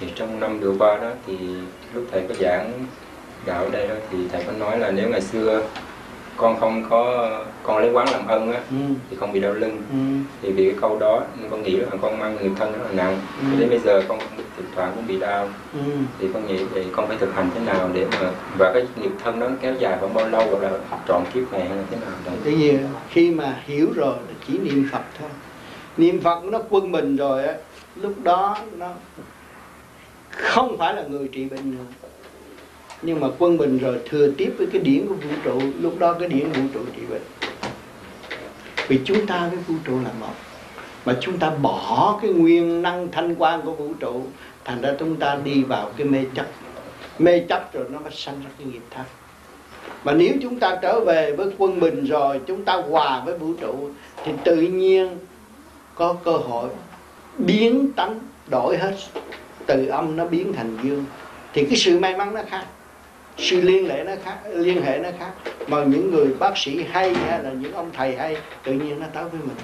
thì trong năm vừa qua đó thì lúc thầy có giảng đạo ở đây đó thì thầy có nói là nếu ngày xưa con không có con lấy quán làm ân á ừ. thì không bị đau lưng Ừ. thì vì cái câu đó con nghĩ là con mang nghiệp thân rất là nặng Ừ. đến bây giờ con thỉnh thoảng cũng bị đau Ừ. thì con nghĩ vậy con phải thực hành thế nào để mà và cái nghiệp thân đó kéo dài khoảng bao lâu hoặc là trọn kiếp này hay là thế nào đấy Bây giờ khi mà hiểu rồi là chỉ niệm Phật thôi Niệm Phật nó quân bình rồi á Lúc đó nó không phải là người trị bệnh nữa. Nhưng mà quân bình rồi thừa tiếp với cái điển của vũ trụ, Lúc đó cái điển vũ trụ trị bệnh. Vì chúng ta với vũ trụ là một. Mà chúng ta bỏ cái nguyên năng thanh quan của vũ trụ, Thành ra chúng ta đi vào cái mê chấp. Mê chấp rồi nó mới sanh ra cái nghiệp thân. Mà nếu chúng ta trở về với quân bình rồi, chúng ta hòa với vũ trụ, thì tự nhiên có cơ hội biến tánh, đổi hết từ âm nó biến thành dương. Thì cái sự may mắn nó khác sự liên hệ nó khác liên hệ nó khác. Mà những người bác sĩ hay hay là những ông thầy hay tự nhiên nó tới với mình.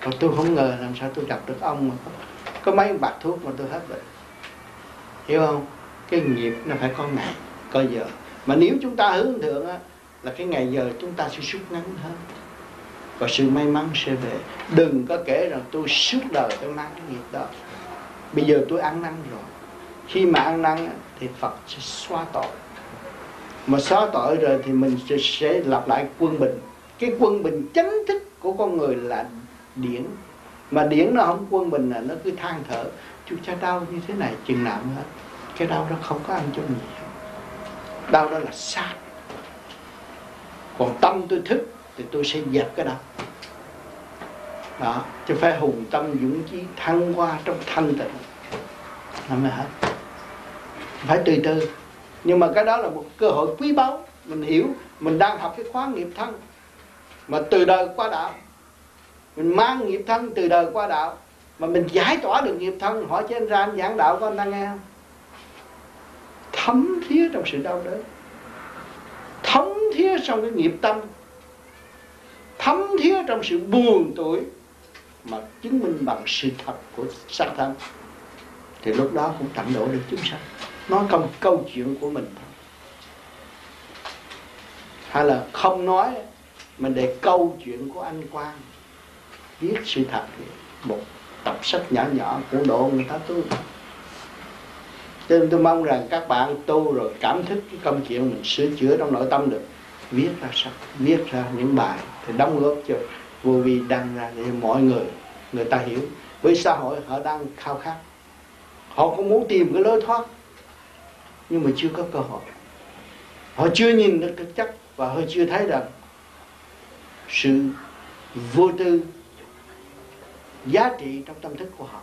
Còn tôi không ngờ làm sao tôi gặp được ông mà có, có mấy bạc thuốc mà tôi hết bệnh. Hiểu không? Cái nghiệp nó phải có ngày có giờ. Mà nếu chúng ta hướng thượng á, là cái ngày giờ chúng ta sẽ rút ngắn hơn và sự may mắn sẽ về. Đừng có kể rằng tôi suốt đời tôi mang cái nghiệp đó bây giờ tôi ăn năn rồi. Khi mà ăn năn thì Phật sẽ xóa tội. Mà xóa tội rồi thì mình sẽ, sẽ lập lại quân bình. Cái quân bình chánh thức của con người là điển. Mà điển nó không quân bình là nó cứ than thở. Chú cha đau như thế này chừng nào nữa cái đau đó không có ăn cho gì đau đó là sát còn tâm tôi thức thì tôi sẽ dẹp cái đau đó, chứ phải hùng tâm dũng chí thăng qua trong thanh tịnh. Là mới hết. Phải từ từ. Nhưng mà cái đó là một cơ hội quý báu. Mình hiểu, mình đang học cái khóa nghiệp thân. Mà từ đời qua đạo. Mình mang nghiệp thân từ đời qua đạo. Mà mình giải tỏa được nghiệp thân. Hỏi cho anh ra anh giảng đạo có anh đang nghe không? Thấm thía trong sự đau đớn. Thấm thía trong cái nghiệp tâm. Thấm thía trong sự buồn tuổi mà chứng minh bằng sự thật của sắc thân thì lúc đó cũng tận độ được chúng sanh. Nói câu câu chuyện của mình thôi. Hay là không nói, mình để câu chuyện của anh Quang viết sự thật một tập sách nhỏ nhỏ của độ người ta tu. Cho nên tôi mong rằng các bạn tu rồi cảm thức cái công chuyện mình sửa chữa trong nội tâm được, viết ra sách, viết ra những bài thì đóng góp cho vô vi đăng ra để mọi người người ta hiểu. Với xã hội, họ đang khao khát. Họ cũng muốn tìm cái lối thoát, nhưng mà chưa có cơ hội. Họ chưa nhìn được thực chất và họ chưa thấy rằng sự vô tư, giá trị trong tâm thức của họ.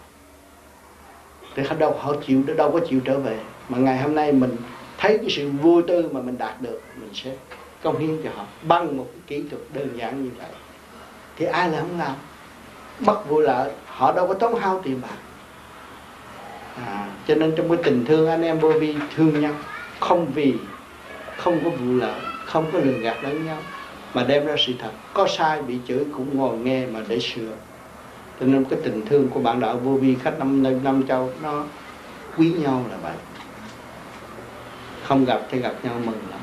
Thì họ đâu, họ chịu đâu có chịu trở về. Mà ngày hôm nay mình thấy cái sự vô tư mà mình đạt được, mình sẽ công hiến cho họ bằng một cái kỹ thuật đơn giản như vậy thì ai là không làm? Bất vụ lợi họ đâu có tốn hao tiền bạc. À, cho nên trong cái tình thương anh em vô vi thương nhau không vì không có vụ lợi không có lường gạt lẫn nhau mà đem ra sự thật. Có sai bị chửi cũng ngồi nghe mà để sửa. Cho nên cái tình thương của bạn đạo vô vi khách năm năm, năm châu nó quý nhau là vậy. Không gặp thì gặp nhau mừng lắm.